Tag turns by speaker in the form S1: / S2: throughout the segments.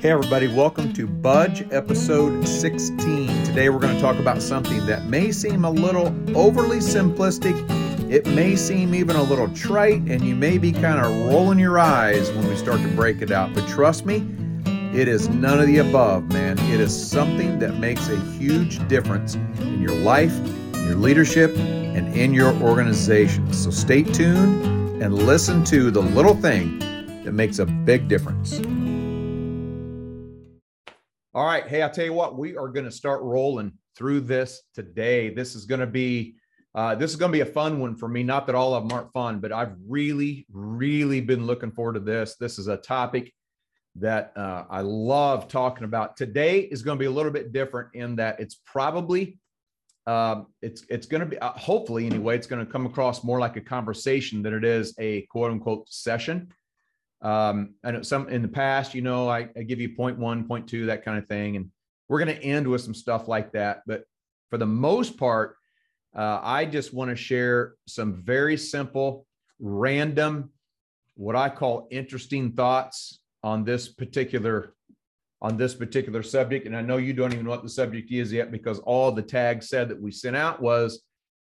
S1: Hey, everybody, welcome to Budge episode 16. Today, we're going to talk about something that may seem a little overly simplistic. It may seem even a little trite, and you may be kind of rolling your eyes when we start to break it out. But trust me, it is none of the above, man. It is something that makes a huge difference in your life, in your leadership, and in your organization. So stay tuned and listen to the little thing that makes a big difference. All right. Hey, I'll tell you what, we are going to start rolling through this today. This is going to be uh, this is going to be a fun one for me. Not that all of them aren't fun, but I've really, really been looking forward to this. This is a topic that uh, I love talking about. Today is going to be a little bit different in that it's probably um, it's it's going to be uh, hopefully anyway. It's going to come across more like a conversation than it is a quote unquote session. Um, I know some in the past, you know, I, I give you point one, point two, that kind of thing. And we're going to end with some stuff like that. But for the most part, uh, I just want to share some very simple, random, what I call interesting thoughts on this particular on this particular subject. And I know you don't even know what the subject is yet because all the tags said that we sent out was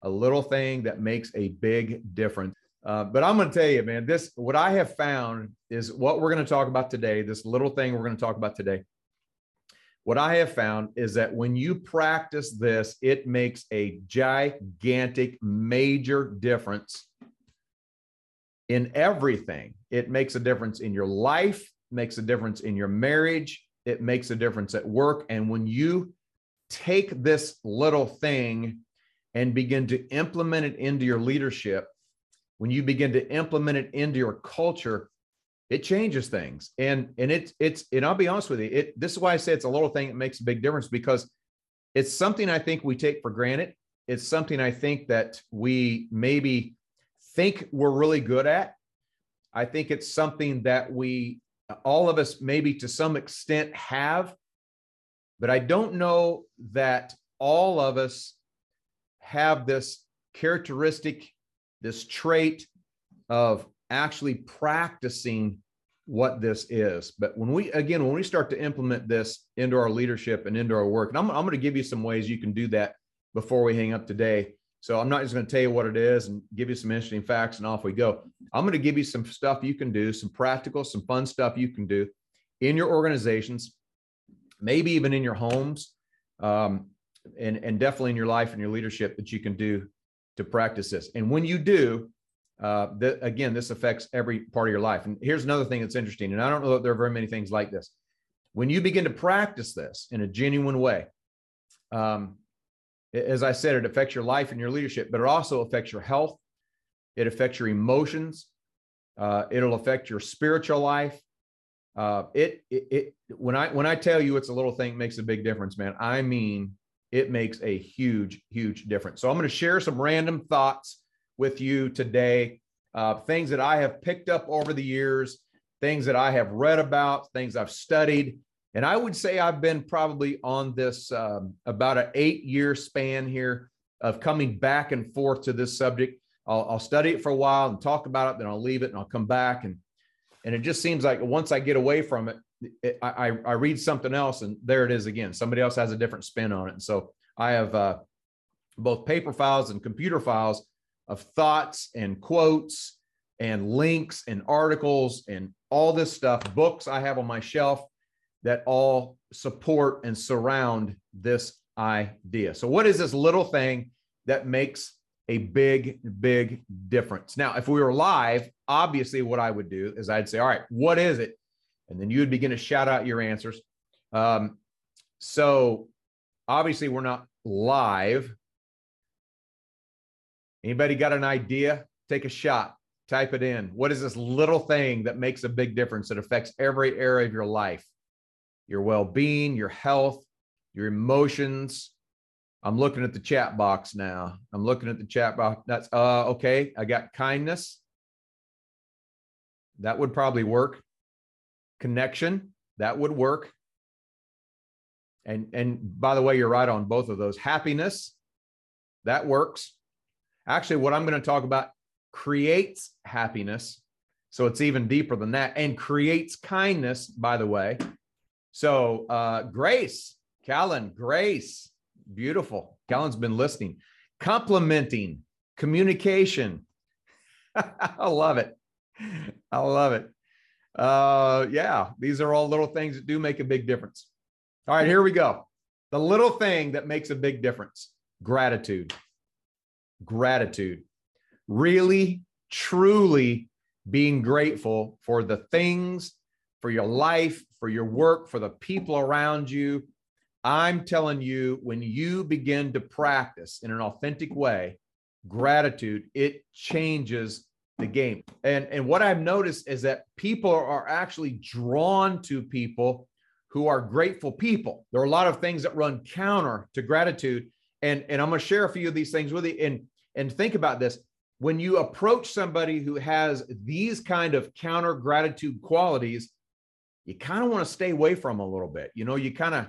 S1: a little thing that makes a big difference. Uh, but I'm going to tell you, man, this what I have found is what we're going to talk about today. This little thing we're going to talk about today. What I have found is that when you practice this, it makes a gigantic, major difference in everything. It makes a difference in your life, makes a difference in your marriage, it makes a difference at work. And when you take this little thing and begin to implement it into your leadership, when you begin to implement it into your culture, it changes things. And and it's it's and I'll be honest with you, it this is why I say it's a little thing that makes a big difference because it's something I think we take for granted. It's something I think that we maybe think we're really good at. I think it's something that we all of us maybe to some extent have, but I don't know that all of us have this characteristic this trait of actually practicing what this is. But when we, again, when we start to implement this into our leadership and into our work, and I'm, I'm going to give you some ways you can do that before we hang up today. So I'm not just going to tell you what it is and give you some interesting facts and off we go. I'm going to give you some stuff you can do, some practical, some fun stuff you can do in your organizations, maybe even in your homes, um, and, and definitely in your life and your leadership that you can do to practice this. And when you do, uh, the, again, this affects every part of your life. And here's another thing that's interesting. And I don't know that there are very many things like this. When you begin to practice this in a genuine way, um, as I said, it affects your life and your leadership, but it also affects your health. It affects your emotions. Uh, it'll affect your spiritual life. Uh, it, it, it, when I, when I tell you it's a little thing makes a big difference, man, I mean it makes a huge, huge difference. So I'm going to share some random thoughts with you today, uh, things that I have picked up over the years, things that I have read about, things I've studied. And I would say I've been probably on this um, about an eight year span here of coming back and forth to this subject. I'll, I'll study it for a while and talk about it, then I'll leave it and I'll come back. And, and it just seems like once I get away from it, I, I read something else and there it is again. Somebody else has a different spin on it. And so I have uh, both paper files and computer files of thoughts and quotes and links and articles and all this stuff, books I have on my shelf that all support and surround this idea. So, what is this little thing that makes a big, big difference? Now, if we were live, obviously, what I would do is I'd say, All right, what is it? And then you would begin to shout out your answers. Um, so obviously, we're not live. Anybody got an idea? Take a shot. Type it in. What is this little thing that makes a big difference that affects every area of your life? Your well being, your health, your emotions. I'm looking at the chat box now. I'm looking at the chat box. That's uh okay. I got kindness. That would probably work connection that would work and and by the way you're right on both of those happiness that works actually what i'm going to talk about creates happiness so it's even deeper than that and creates kindness by the way So, uh, Grace, Callan, Grace, beautiful. Callan's been listening, complimenting, communication. I love it. I love it. Uh, yeah, these are all little things that do make a big difference. All right, here we go. The little thing that makes a big difference gratitude. Gratitude. Really, truly being grateful for the things, for your life, for your work, for the people around you. I'm telling you, when you begin to practice in an authentic way, gratitude, it changes the game. And, and what I've noticed is that people are actually drawn to people who are grateful people. There are a lot of things that run counter to gratitude. And, and I'm going to share a few of these things with you. And, and think about this. When you approach somebody who has these kind of counter gratitude qualities, you kind of want to stay away from a little bit. You know, you kind of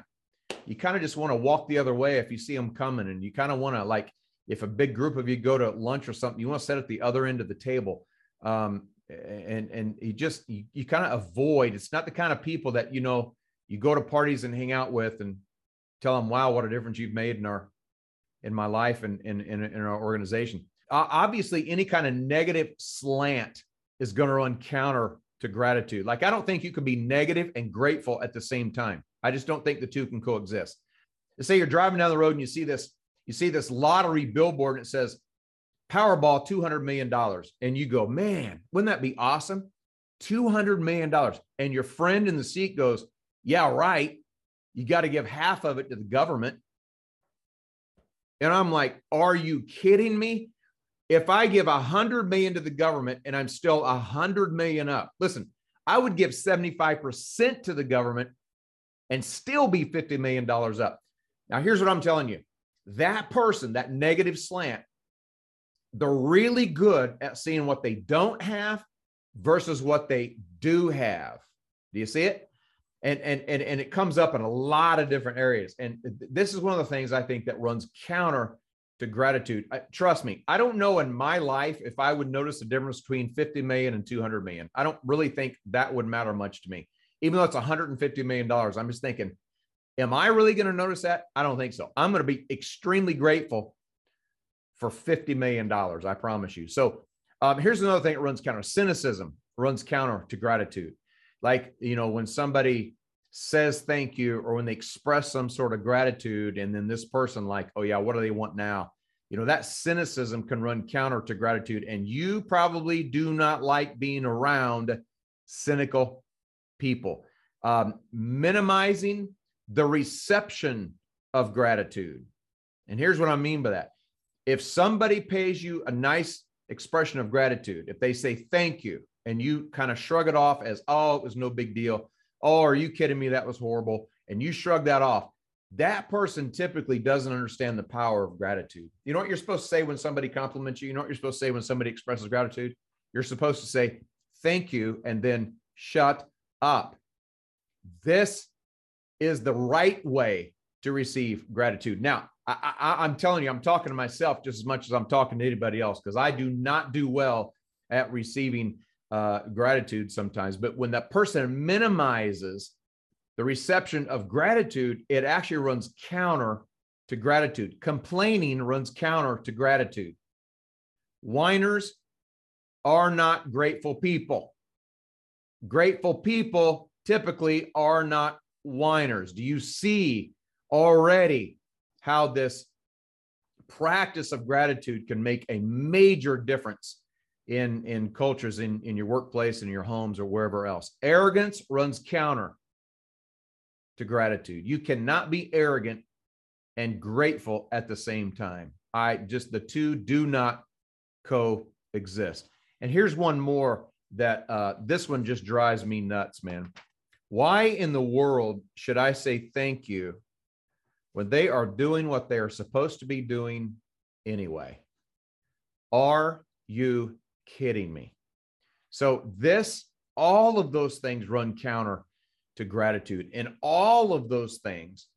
S1: you kind of just want to walk the other way if you see them coming and you kind of want to like if a big group of you go to lunch or something, you want to sit at the other end of the table. Um, and and you just you, you kind of avoid. It's not the kind of people that you know you go to parties and hang out with and tell them, "Wow, what a difference you've made in our in my life and in in, in our organization." Uh, obviously, any kind of negative slant is going to run counter to gratitude. Like I don't think you can be negative and grateful at the same time. I just don't think the two can coexist. Say you're driving down the road and you see this you see this lottery billboard and it says Powerball $200 million. And you go, man, wouldn't that be awesome? $200 million. And your friend in the seat goes, yeah, right. You got to give half of it to the government. And I'm like, are you kidding me? If I give a hundred million to the government and I'm still a hundred million up, listen, I would give 75% to the government and still be $50 million up. Now, here's what I'm telling you that person, that negative slant, they're really good at seeing what they don't have versus what they do have. Do you see it? And, and, and, and it comes up in a lot of different areas. And this is one of the things I think that runs counter to gratitude. I, trust me, I don't know in my life if I would notice the difference between 50 million and 200 million. I don't really think that would matter much to me. Even though it's 150 million dollars, I'm just thinking Am I really going to notice that? I don't think so. I'm going to be extremely grateful for $50 million. I promise you. So um, here's another thing that runs counter cynicism runs counter to gratitude. Like, you know, when somebody says thank you or when they express some sort of gratitude, and then this person, like, oh, yeah, what do they want now? You know, that cynicism can run counter to gratitude. And you probably do not like being around cynical people. Um, minimizing the reception of gratitude. And here's what I mean by that. If somebody pays you a nice expression of gratitude, if they say thank you and you kind of shrug it off as, oh, it was no big deal. Oh, are you kidding me? That was horrible. And you shrug that off. That person typically doesn't understand the power of gratitude. You know what you're supposed to say when somebody compliments you? You know what you're supposed to say when somebody expresses gratitude? You're supposed to say, thank you, and then shut up. This is the right way to receive gratitude. Now, I, am telling you, I'm talking to myself just as much as I'm talking to anybody else because I do not do well at receiving uh, gratitude sometimes. But when that person minimizes the reception of gratitude, it actually runs counter to gratitude. Complaining runs counter to gratitude. Whiners are not grateful people. Grateful people typically are not whiners? Do you see already how this practice of gratitude can make a major difference in, in cultures, in, in your workplace, in your homes, or wherever else? Arrogance runs counter to gratitude. You cannot be arrogant and grateful at the same time. I just, the two do not coexist. And here's one more that uh, this one just drives me nuts, man. Why in the world should I say thank you when they are doing what they are supposed to be doing anyway? Are you kidding me? So, this, all of those things run counter to gratitude. And all of those things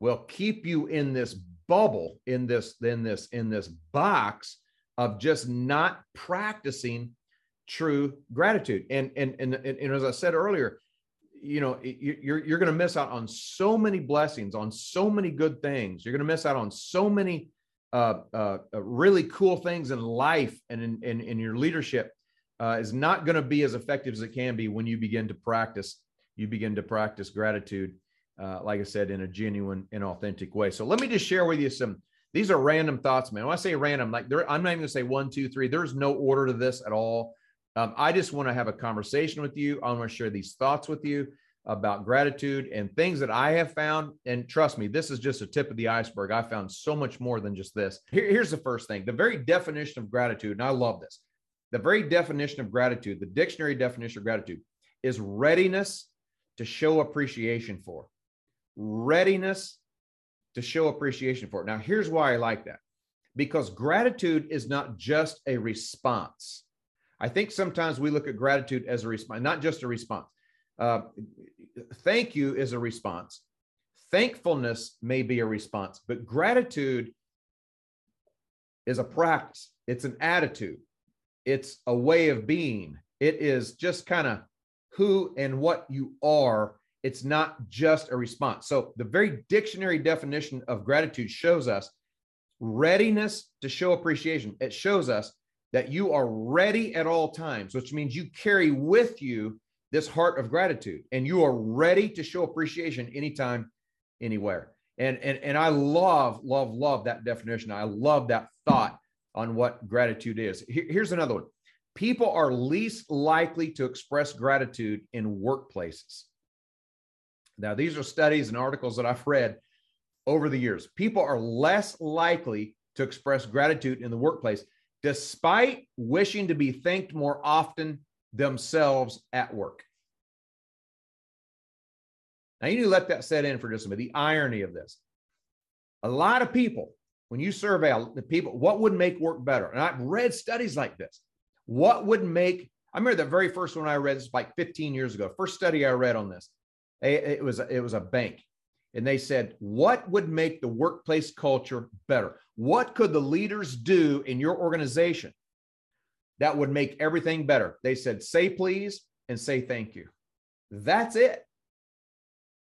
S1: will keep you in this bubble, in this, in this, in this box of just not practicing true gratitude. And and and, and, and as I said earlier, you know, you're, you're going to miss out on so many blessings, on so many good things. You're going to miss out on so many uh, uh, uh, really cool things in life and in, in, in your leadership uh, is not going to be as effective as it can be when you begin to practice. You begin to practice gratitude, uh, like I said, in a genuine and authentic way. So let me just share with you some. These are random thoughts, man. When I say random, like I'm not even going to say one, two, three. There's no order to this at all. Um, I just want to have a conversation with you. I want to share these thoughts with you about gratitude and things that I have found. And trust me, this is just a tip of the iceberg. I found so much more than just this. Here, here's the first thing the very definition of gratitude, and I love this. The very definition of gratitude, the dictionary definition of gratitude, is readiness to show appreciation for. Readiness to show appreciation for. Now, here's why I like that because gratitude is not just a response. I think sometimes we look at gratitude as a response, not just a response. Uh, thank you is a response. Thankfulness may be a response, but gratitude is a practice. It's an attitude. It's a way of being. It is just kind of who and what you are. It's not just a response. So, the very dictionary definition of gratitude shows us readiness to show appreciation. It shows us that you are ready at all times, which means you carry with you this heart of gratitude and you are ready to show appreciation anytime, anywhere. And, and, and I love, love, love that definition. I love that thought on what gratitude is. Here, here's another one people are least likely to express gratitude in workplaces. Now, these are studies and articles that I've read over the years. People are less likely to express gratitude in the workplace despite wishing to be thanked more often themselves at work. Now, you need to let that set in for just a minute. The irony of this. A lot of people, when you survey the people, what would make work better? And I've read studies like this. What would make, I remember the very first one I read, this like 15 years ago, first study I read on this. It was, it was a bank. And they said, what would make the workplace culture better? What could the leaders do in your organization that would make everything better. They said, say please and say thank you. That's it.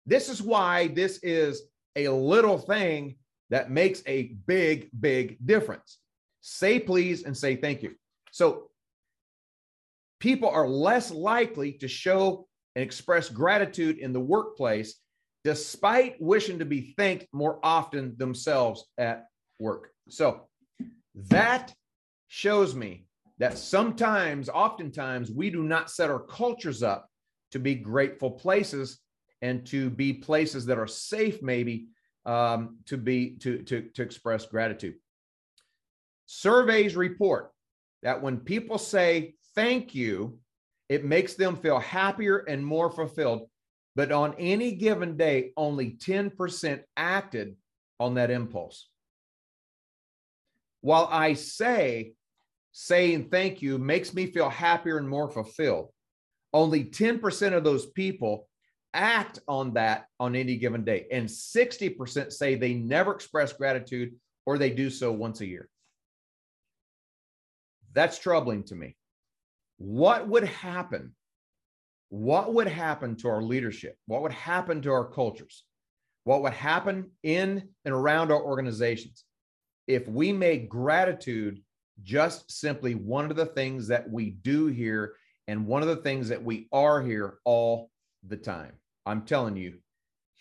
S1: This is why this is a little thing that makes a big, big difference. Say please and say thank you. So people are less likely to show and express gratitude in the workplace despite wishing to be thanked more often themselves at work. So that shows me that sometimes, oftentimes, we do not set our cultures up to be grateful places and to be places that are safe, maybe um, to be to, to to express gratitude. Surveys report that when people say thank you, it makes them feel happier and more fulfilled. But on any given day, only 10% acted on that impulse. While I say saying thank you makes me feel happier and more fulfilled. Only 10% of those people act on that on any given day. And 60% say they never express gratitude or they do so once a year. That's troubling to me. What would happen? What would happen to our leadership? What would happen to our cultures? What would happen in and around our organizations if we made gratitude just simply one of the things that we do here and one of the things that we are here all the time. I'm telling you,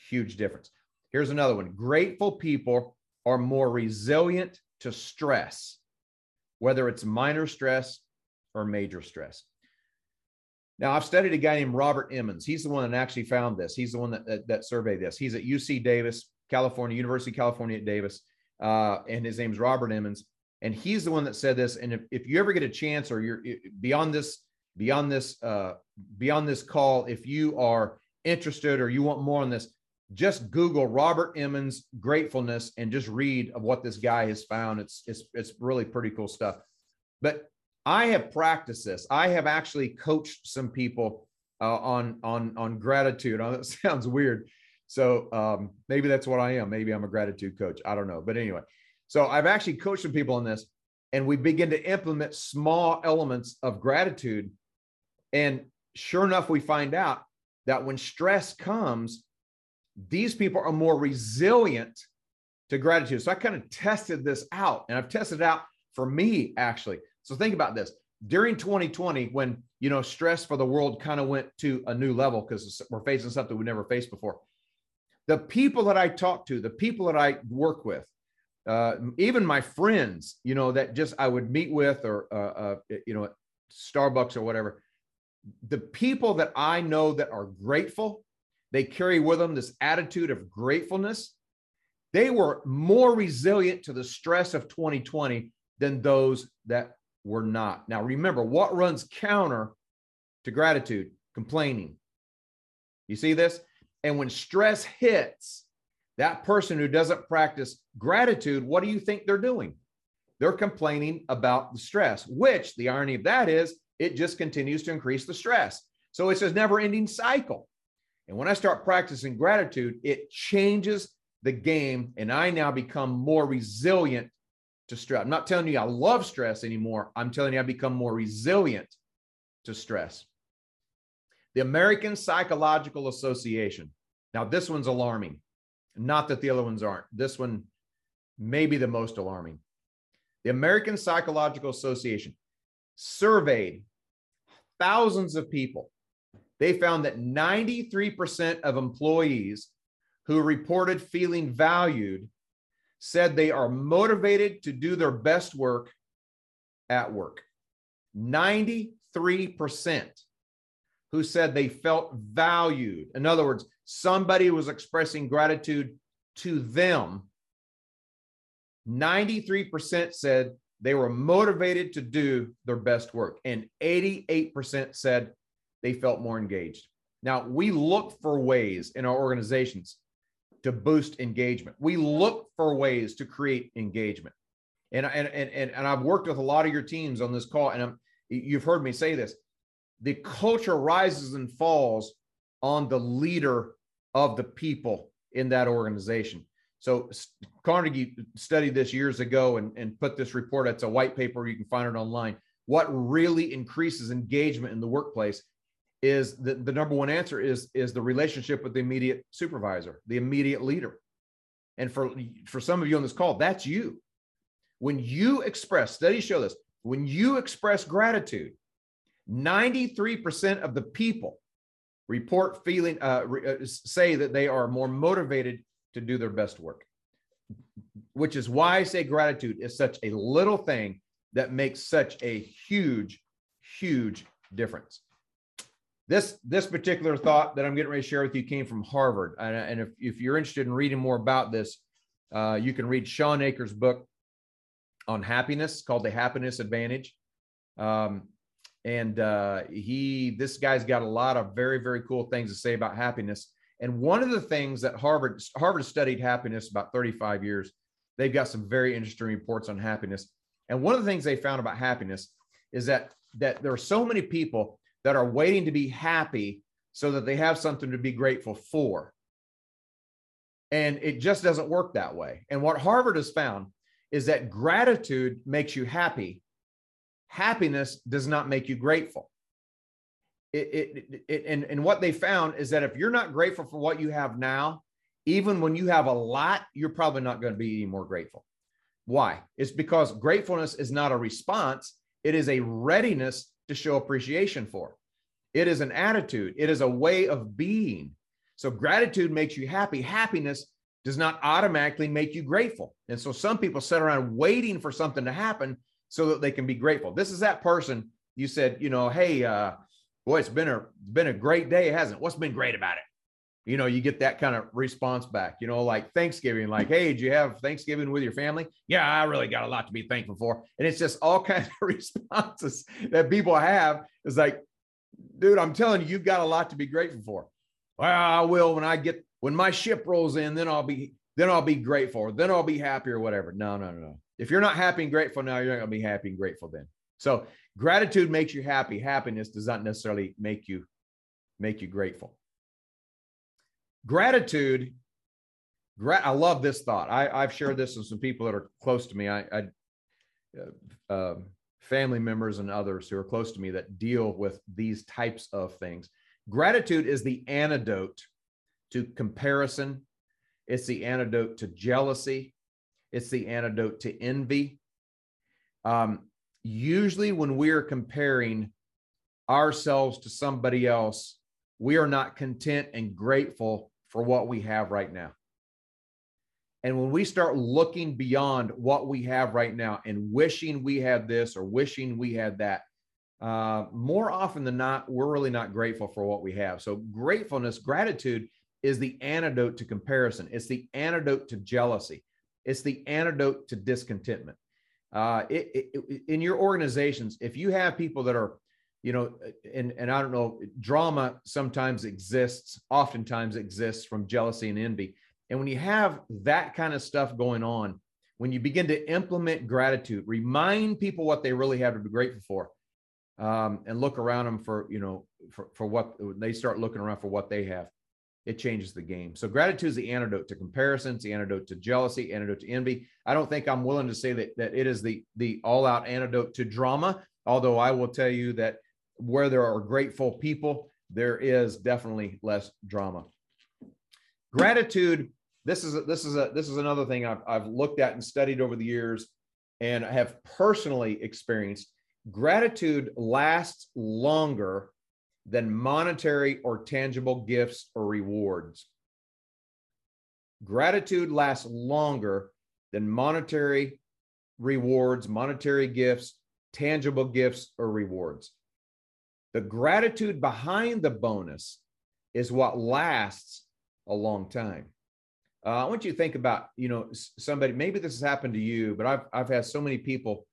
S1: huge difference. Here's another one grateful people are more resilient to stress, whether it's minor stress or major stress. Now, I've studied a guy named Robert Emmons. He's the one that actually found this. He's the one that, that, that surveyed this. He's at UC Davis, California, University of California at Davis. Uh, and his name's Robert Emmons and he's the one that said this and if, if you ever get a chance or you're beyond this beyond this uh beyond this call if you are interested or you want more on this just google robert emmons gratefulness and just read of what this guy has found it's it's it's really pretty cool stuff but i have practiced this i have actually coached some people uh, on on on gratitude oh, that sounds weird so um maybe that's what i am maybe i'm a gratitude coach i don't know but anyway so I've actually coached some people on this, and we begin to implement small elements of gratitude. And sure enough, we find out that when stress comes, these people are more resilient to gratitude. So I kind of tested this out and I've tested it out for me actually. So think about this. During 2020, when you know stress for the world kind of went to a new level because we're facing something we never faced before. The people that I talk to, the people that I work with, uh, even my friends, you know, that just I would meet with or uh, uh, you know, at Starbucks or whatever, the people that I know that are grateful, they carry with them this attitude of gratefulness. They were more resilient to the stress of 2020 than those that were not. Now, remember what runs counter to gratitude? Complaining. You see this? And when stress hits, that person who doesn't practice gratitude, what do you think they're doing? They're complaining about the stress, which the irony of that is it just continues to increase the stress. So it's a never ending cycle. And when I start practicing gratitude, it changes the game. And I now become more resilient to stress. I'm not telling you I love stress anymore. I'm telling you I become more resilient to stress. The American Psychological Association. Now, this one's alarming. Not that the other ones aren't. This one may be the most alarming. The American Psychological Association surveyed thousands of people. They found that 93% of employees who reported feeling valued said they are motivated to do their best work at work. 93% who said they felt valued. In other words, somebody was expressing gratitude to them. 93% said they were motivated to do their best work, and 88% said they felt more engaged. Now, we look for ways in our organizations to boost engagement. We look for ways to create engagement. And, and, and, and, I've worked with a lot of your teams on this call, and I'm, you've heard me say this. The culture rises and falls on the leader of the people in that organization. So Carnegie studied this years ago and, and put this report. It's a white paper. You can find it online. What really increases engagement in the workplace is the, the number one answer is, is the relationship with the immediate supervisor, the immediate leader. And for, for some of you on this call, that's you. When you express, studies show this, when you express gratitude, 93% of the people report feeling, uh, uh, say that they are more motivated to do their best work, which is why I say gratitude is such a little thing that makes such a huge, huge difference. This, this particular thought that I'm getting ready to share with you came from Harvard. And, and if, if you're interested in reading more about this, uh, you can read Shawn Achor's book on happiness called The Happiness Advantage. Um, and uh, he, this guy's got a lot of very, very cool things to say about happiness. And one of the things that Harvard Harvard studied happiness about 35 years. They've got some very interesting reports on happiness. And one of the things they found about happiness is that that there are so many people that are waiting to be happy so that they have something to be grateful for. And it just doesn't work that way. And what Harvard has found is that gratitude makes you happy. Happiness does not make you grateful it, it, it, and, and what they found is that if you're not grateful for what you have now, even when you have a lot, you're probably not going to be any more grateful. Why? It's because gratefulness is not a response, it is a readiness to show appreciation for. It is an attitude, it is a way of being. So, gratitude makes you happy. Happiness does not automatically make you grateful. And so, some people sit around waiting for something to happen so that they can be grateful. This is that person you said, you know, hey, uh, boy, it's been a been a great day, hasn't? What's been great about it? You know, you get that kind of response back, you know, like Thanksgiving, like, hey, do you have Thanksgiving with your family? Yeah, I really got a lot to be thankful for. And it's just all kinds of responses that people have. It's like, dude, I'm telling you, you've got a lot to be grateful for. Well, I will when I get when my ship rolls in, then I'll be then I'll be grateful, then I'll be happy or whatever. No, no, no. If you're not happy and grateful now, you're not gonna be happy and grateful then. So Gratitude makes you happy. Happiness does not necessarily make you make you grateful. Gratitude. Gra- I love this thought. I, I've shared this with some people that are close to me. I, I uh, uh, family members and others who are close to me that deal with these types of things. Gratitude is the antidote to comparison, it's the antidote to jealousy, it's the antidote to envy. Um, usually, when we are comparing ourselves to somebody else, we are not content and grateful for what we have right now. And when we start looking beyond what we have right now and wishing we had this or wishing we had that, uh, more often than not, we're really not grateful for what we have. So, gratefulness, gratitude is the antidote to comparison, it's the antidote to jealousy, it's the antidote to discontentment. Uh, it, it, it, in your organizations, if you have people that are, you know, and, and I don't know, drama sometimes exists, oftentimes exists from jealousy and envy. And when you have that kind of stuff going on, when you begin to implement gratitude, remind people what they really have to be grateful for, um, and look around them for you know for, for what they start looking around for what they have it changes the game so gratitude is the antidote to comparisons the antidote to jealousy antidote to envy i don't think i'm willing to say that that it is the the all out antidote to drama although i will tell you that where there are grateful people there is definitely less drama gratitude this is a, this is a this is another thing I've, I've looked at and studied over the years and I have personally experienced Gratitude lasts longer than monetary or tangible gifts or rewards. Gratitude lasts longer than monetary rewards, monetary gifts, tangible gifts, or rewards. The gratitude behind the bonus is what lasts a long time. Uh, I want you to think about, you know, somebody, maybe this has happened to you, but I've, I've had so many people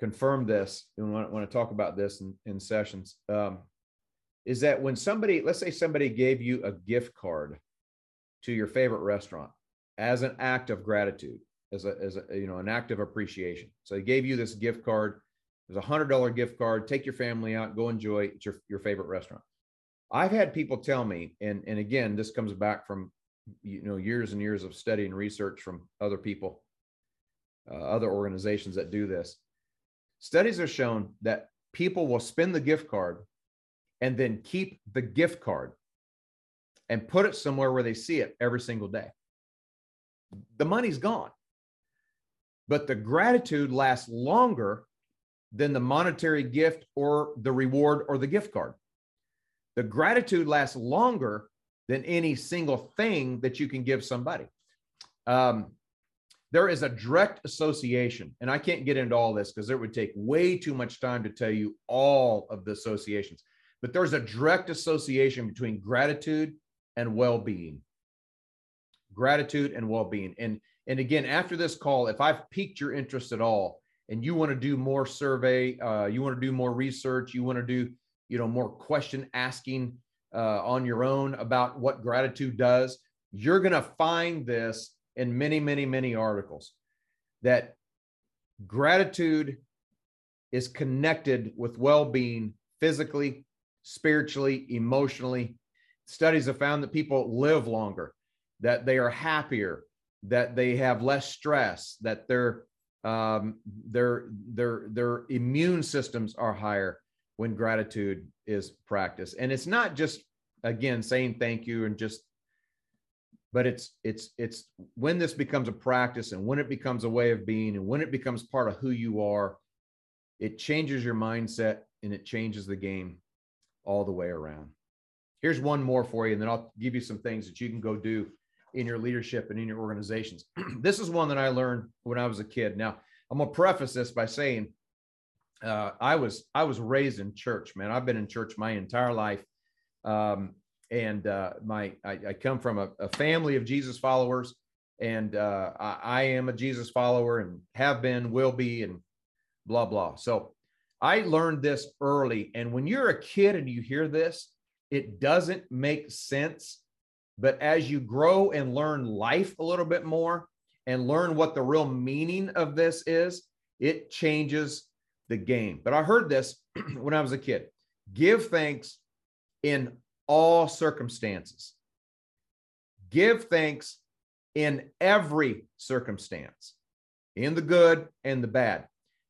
S1: confirm this and when I talk about this in, in sessions, um, is that when somebody, let's say somebody gave you a gift card to your favorite restaurant as an act of gratitude, as a, as a you know, an act of appreciation. So they gave you this gift card. There's a hundred dollar gift card. Take your family out, go enjoy it's your, your favorite restaurant. I've had people tell me, and, and again, this comes back from you know years and years of study and research from other people, uh, other organizations that do this Studies have shown that people will spend the gift card and then keep the gift card and put it somewhere where they see it every single day. The money's gone. But the gratitude lasts longer than the monetary gift or the reward or the gift card. The gratitude lasts longer than any single thing that you can give somebody. Um, there is a direct association, and I can't get into all this because it would take way too much time to tell you all of the associations, but there's a direct association between gratitude and well-being. Gratitude and well-being. And and again, after this call, if I've piqued your interest at all, and you want to do more survey, uh, you want to do more research, you want to do you know more question asking uh, on your own about what gratitude does, you're going to find this in many, many, many articles that gratitude is connected with well being physically, spiritually, emotionally. Studies have found that people live longer, that they are happier, that they have less stress, that their um, their their their immune systems are higher when gratitude is practiced. And it's not just again saying thank you and just but it's it's it's when this becomes a practice and when it becomes a way of being and when it becomes part of who you are it changes your mindset and it changes the game all the way around here's one more for you and then i'll give you some things that you can go do in your leadership and in your organizations. This is one that i learned when i was a kid. Now i'm going to preface this by saying uh, i was i was raised in church man. I've been in church my entire life. Um, and uh, my I, I, come from a, a, family of Jesus followers, and uh, I, I, am a Jesus follower and have been, will be, and blah blah. So I learned this early, and when you're a kid and you hear this, it doesn't make sense. But as you grow and learn life a little bit more and learn what the real meaning of this is, it changes the game. But I heard this when I was a kid. Give thanks in all circumstances. Give thanks in every circumstance, in the good and the bad.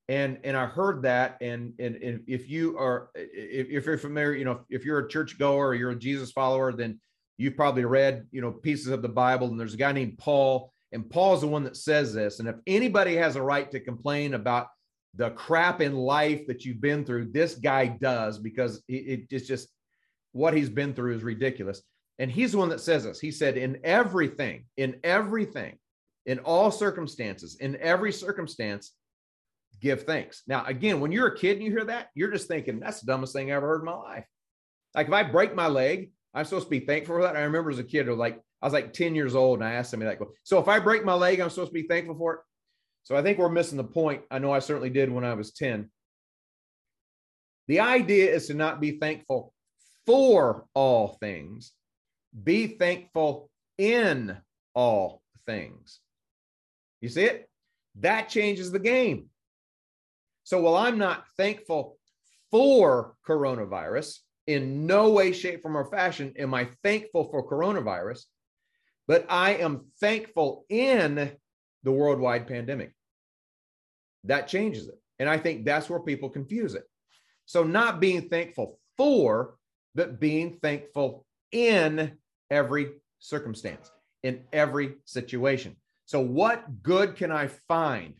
S1: And and I heard that, and and, and if you are if, if you're familiar, you know, if you're a church goer or you're a Jesus follower, then you've probably read you know pieces of the Bible. And there's a guy named Paul, and Paul's the one that says this. And if anybody has a right to complain about the crap in life that you've been through, this guy does because it, it's just what he's been through is ridiculous. And he's the one that says this. He said, In everything, in everything, in all circumstances, in every circumstance, give thanks. Now, again, when you're a kid and you hear that, you're just thinking, That's the dumbest thing I ever heard in my life. Like if I break my leg, I'm supposed to be thankful for that. I remember as a kid, I was like, I was like 10 years old and I asked somebody like, so if I break my leg, I'm supposed to be thankful for it. So I think we're missing the point. I know I certainly did when I was 10. The idea is to not be thankful for all things, be thankful in all things. You see it? That changes the game. So while I'm not thankful for coronavirus, in no way, shape, form, or fashion am I thankful for coronavirus, but I am thankful in the worldwide pandemic. That changes it. And I think that's where people confuse it. So, not being thankful for, but being thankful in every circumstance, in every situation. So, what good can I find?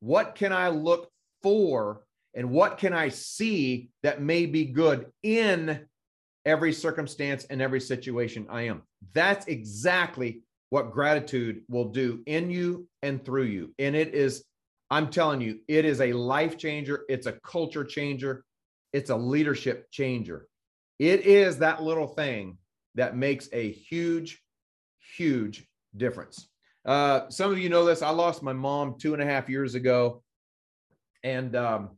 S1: What can I look for? And what can I see that may be good in every circumstance and every situation I am? That's exactly what gratitude will do in you and through you. And it is, I'm telling you, it is a life changer. It's a culture changer. It's a leadership changer. It is that little thing that makes a huge, huge difference. Uh, some of you know this. I lost my mom two and a half years ago. And um,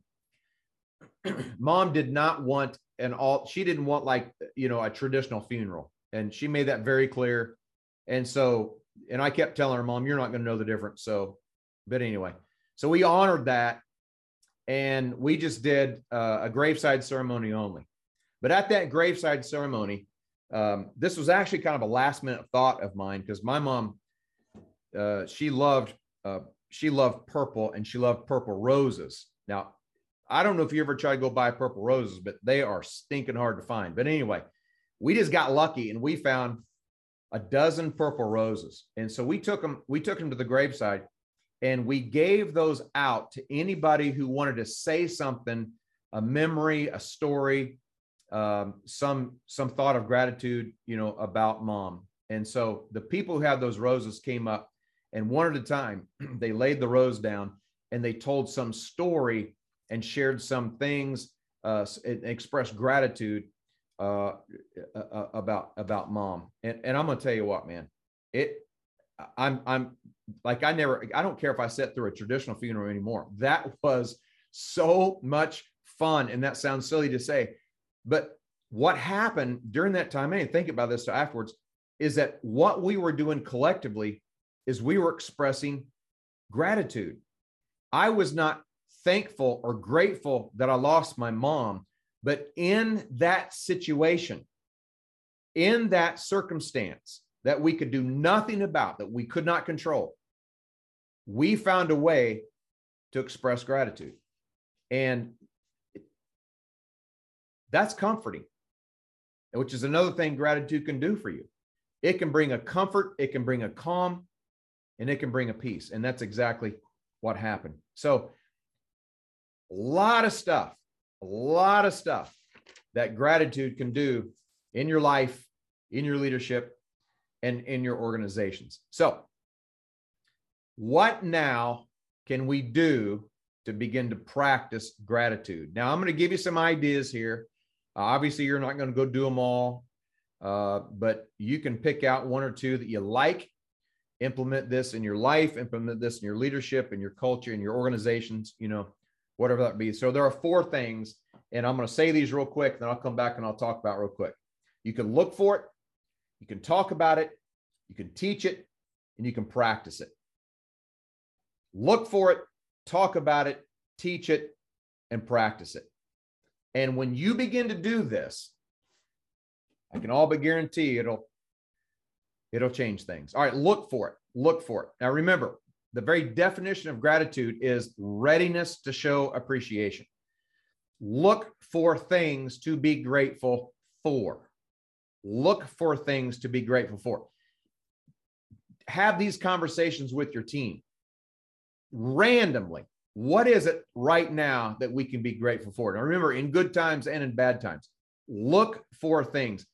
S1: mom did not want an all, she didn't want like, you know, a traditional funeral. And she made that very clear. And so, and I kept telling her, Mom, you're not going to know the difference. So, but anyway, so we honored that and we just did uh, a graveside ceremony only. But at that graveside ceremony, um, this was actually kind of a last minute thought of mine because my mom, uh, she loved uh, she loved purple and she loved purple roses. Now, I don't know if you ever tried to go buy purple roses, but they are stinking hard to find. But anyway, we just got lucky and we found a dozen purple roses. And so we took them, we took them to the graveside and we gave those out to anybody who wanted to say something, a memory, a story, um, some some thought of gratitude, you know, about mom. And so the people who had those roses came up, and one at a time, they laid the rose down and they told some story and shared some things, uh, expressed gratitude uh, about about mom. And and I'm gonna tell you what, man, it. I'm I'm like I never I don't care if I sit through a traditional funeral anymore. That was so much fun, and that sounds silly to say, but what happened during that time, and think about this afterwards, is that what we were doing collectively is we were expressing gratitude. I was not thankful or grateful that I lost my mom, but in that situation, in that circumstance that we could do nothing about, that we could not control, we found a way to express gratitude. And that's comforting, which is another thing gratitude can do for you. It can bring a comfort, it can bring a calm, and it can bring a peace. And that's exactly what happened. So, a lot of stuff, a lot of stuff that gratitude can do in your life, in your leadership, and in your organizations. So, what now can we do to begin to practice gratitude? Now, I'm going to give you some ideas here uh, obviously, you're not going to go do them all, uh, but you can pick out one or two that you like, implement this in your life, implement this in your leadership, in your culture, in your organizations, you know, whatever that be. So there are four things, and I'm going to say these real quick, then I'll come back and I'll talk about real quick. You can look for it, you can talk about it, you can teach it, and you can practice it. Look for it, talk about it, teach it, and practice it. And when you begin to do this, I can all but guarantee it'll it'll change things. All right, look for it. Look for it. Now remember, the very definition of gratitude is readiness to show appreciation. Look for things to be grateful for. Look for things to be grateful for. Have these conversations with your team randomly. What is it right now that we can be grateful for? Now, remember, in good times and in bad times, look for things.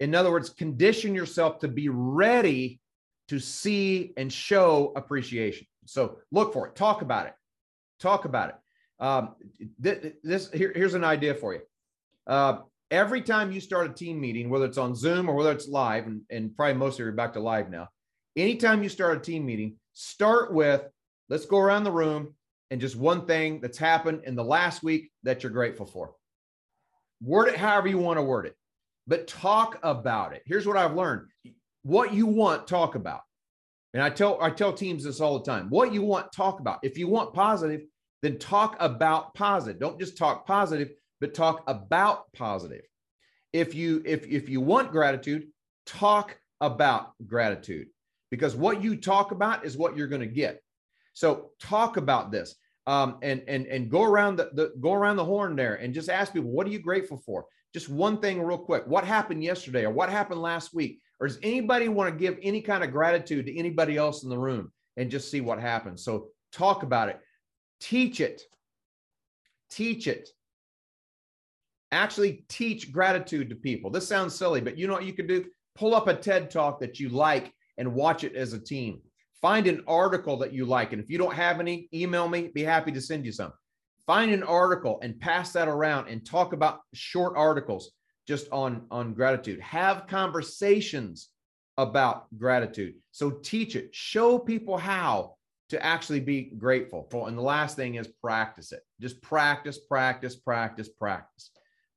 S1: In other words, condition yourself to be ready to see and show appreciation. So look for it, talk about it, talk about it. Um, th- this here, here's an idea for you. Uh, every time you start a team meeting, whether it's on Zoom or whether it's live, and, and probably most of you are back to live now. Anytime you start a team meeting, start with let's go around the room and just one thing that's happened in the last week that you're grateful for. Word it however you want to word it, but talk about it. Here's what I've learned what you want, talk about. And I tell I tell teams this all the time. What you want, talk about. If you want positive, then talk about positive. Don't just talk positive, but talk about positive. If you if if you want gratitude, talk about gratitude because what you talk about is what you're going to get. So talk about this um, and and and go around the, the go around the horn there and just ask people what are you grateful for? Just one thing real quick. What happened yesterday or what happened last week? Or does anybody want to give any kind of gratitude to anybody else in the room and just see what happens? So talk about it, teach it, teach it. Actually, teach gratitude to people. This sounds silly, but you know what you could do? Pull up a TED talk that you like and watch it as a team. Find an article that you like. And if you don't have any, email me, be happy to send you some. Find an article and pass that around and talk about short articles just on, on gratitude. Have conversations about gratitude. So teach it, show people how to actually be grateful. And the last thing is practice it. Just practice, practice, practice, practice,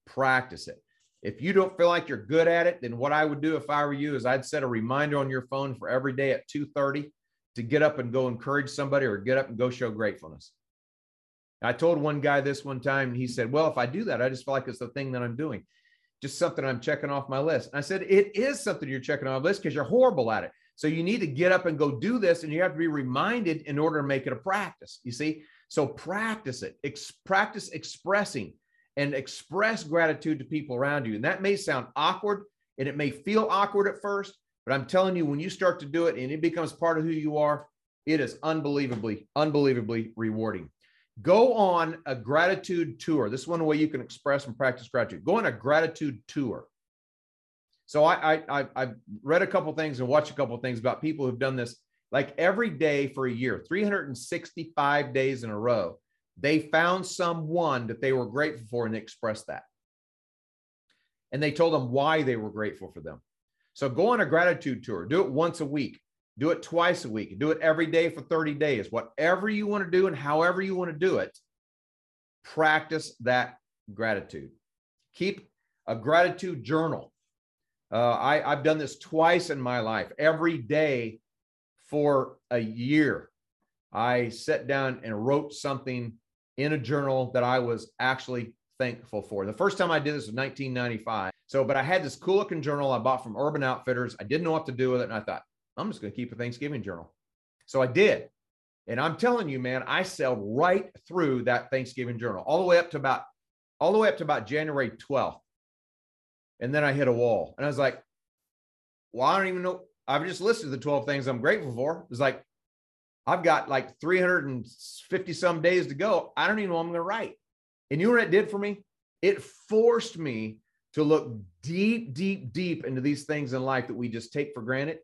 S1: practice it. If you don't feel like you're good at it, then what I would do if I were you is I'd set a reminder on your phone for every day at 2:30 to get up and go encourage somebody or get up and go show gratefulness. I told one guy this one time, and he said, Well, if I do that, I just feel like it's the thing that I'm doing just something I'm checking off my list. And I said, it is something you're checking off list because you're horrible at it. So you need to get up and go do this, and you have to be reminded in order to make it a practice. You see, so practice it, Ex- practice expressing and express gratitude to people around you. And that may sound awkward, and it may feel awkward at first, but I'm telling you, when you start to do it and it becomes part of who you are, it is unbelievably, unbelievably rewarding. Go on a gratitude tour. This is one way you can express and practice gratitude. Go on a gratitude tour. So I, I I've read a couple things and watched a couple things about people who've done this like every day for a year, 365 days in a row. They found someone that they were grateful for and expressed that. And they told them why they were grateful for them. So go on a gratitude tour. Do it once a week. Do it twice a week. Do it every day for 30 days. Whatever you want to do and however you want to do it, practice that gratitude. Keep a gratitude journal. Uh, I, I've done this twice in my life. Every day for a year, I sat down and wrote something in a journal that I was actually thankful for. The first time I did this was 1995. So, but I had this cool looking journal I bought from Urban Outfitters. I didn't know what to do with it. And I thought, I'm just going to keep a Thanksgiving journal. So I did. And I'm telling you, man, I sailed right through that Thanksgiving journal, all the way up to about, all the way up to about January 12th. And then I hit a wall. And I was like, well, I don't even know. I've just listed the 12 things I'm grateful for. It's like, I've got like 350 some days to go. I don't even know what I'm going to write. And you know what it did for me? It forced me to look deep, deep, deep into these things in life that we just take for granted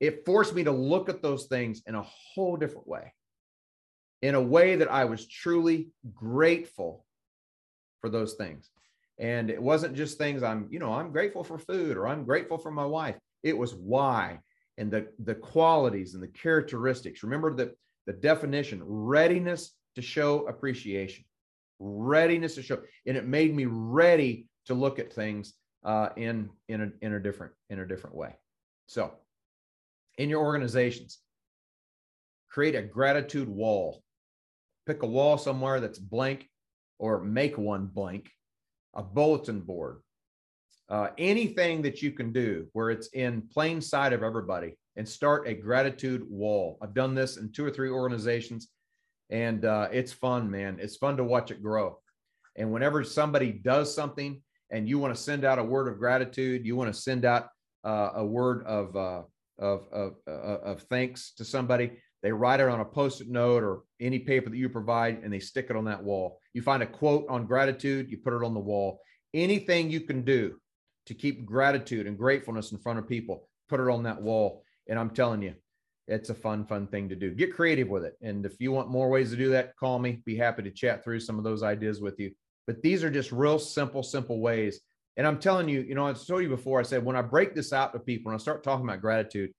S1: it forced me to look at those things in a whole different way, in a way that I was truly grateful for those things. And it wasn't just things I'm, you know, I'm grateful for food or I'm grateful for my wife. It was why and the, the qualities and the characteristics. Remember the, the definition readiness to show appreciation, readiness to show. And it made me ready to look at things uh, in, in, a, in, a different, in a different way. So in your organizations. Create a gratitude wall. Pick a wall somewhere that's blank or make one blank, a bulletin board, uh, anything that you can do where it's in plain sight of everybody and start a gratitude wall. I've done this in two or three organizations, and uh, it's fun, man. It's fun to watch it grow. And whenever somebody does something and you want to send out a word of gratitude, you want to send out uh, a word of, uh, of, of, uh, of thanks to somebody, they write it on a post-it note or any paper that you provide and they stick it on that wall. You find a quote on gratitude, you put it on the wall. Anything you can do to keep gratitude and gratefulness in front of people, put it on that wall. And I'm telling you, it's a fun, fun thing to do. Get creative with it. And if you want more ways to do that, call me. Be happy to chat through some of those ideas with you. But these are just real simple, simple ways. And I'm telling you, you know, I told you before, I said, when I break this out to people and I start talking about gratitude,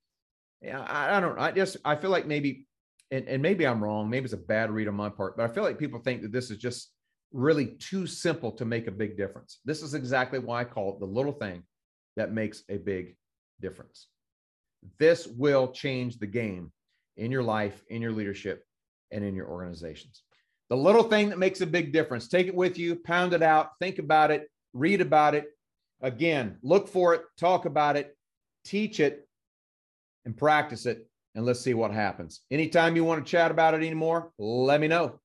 S1: I, I don't I just, I feel like maybe, and, and maybe I'm wrong. Maybe it's a bad read on my part, but I feel like people think that this is just really too simple to make a big difference. This is exactly why I call it the little thing that makes a big difference. This will change the game in your life, in your leadership, and in your organizations. The little thing that makes a big difference. Take it with you, pound it out, think about it, read about it. Again, look for it, talk about it, teach it, and practice it. And let's see what happens. Anytime you want to chat about it anymore, let me know.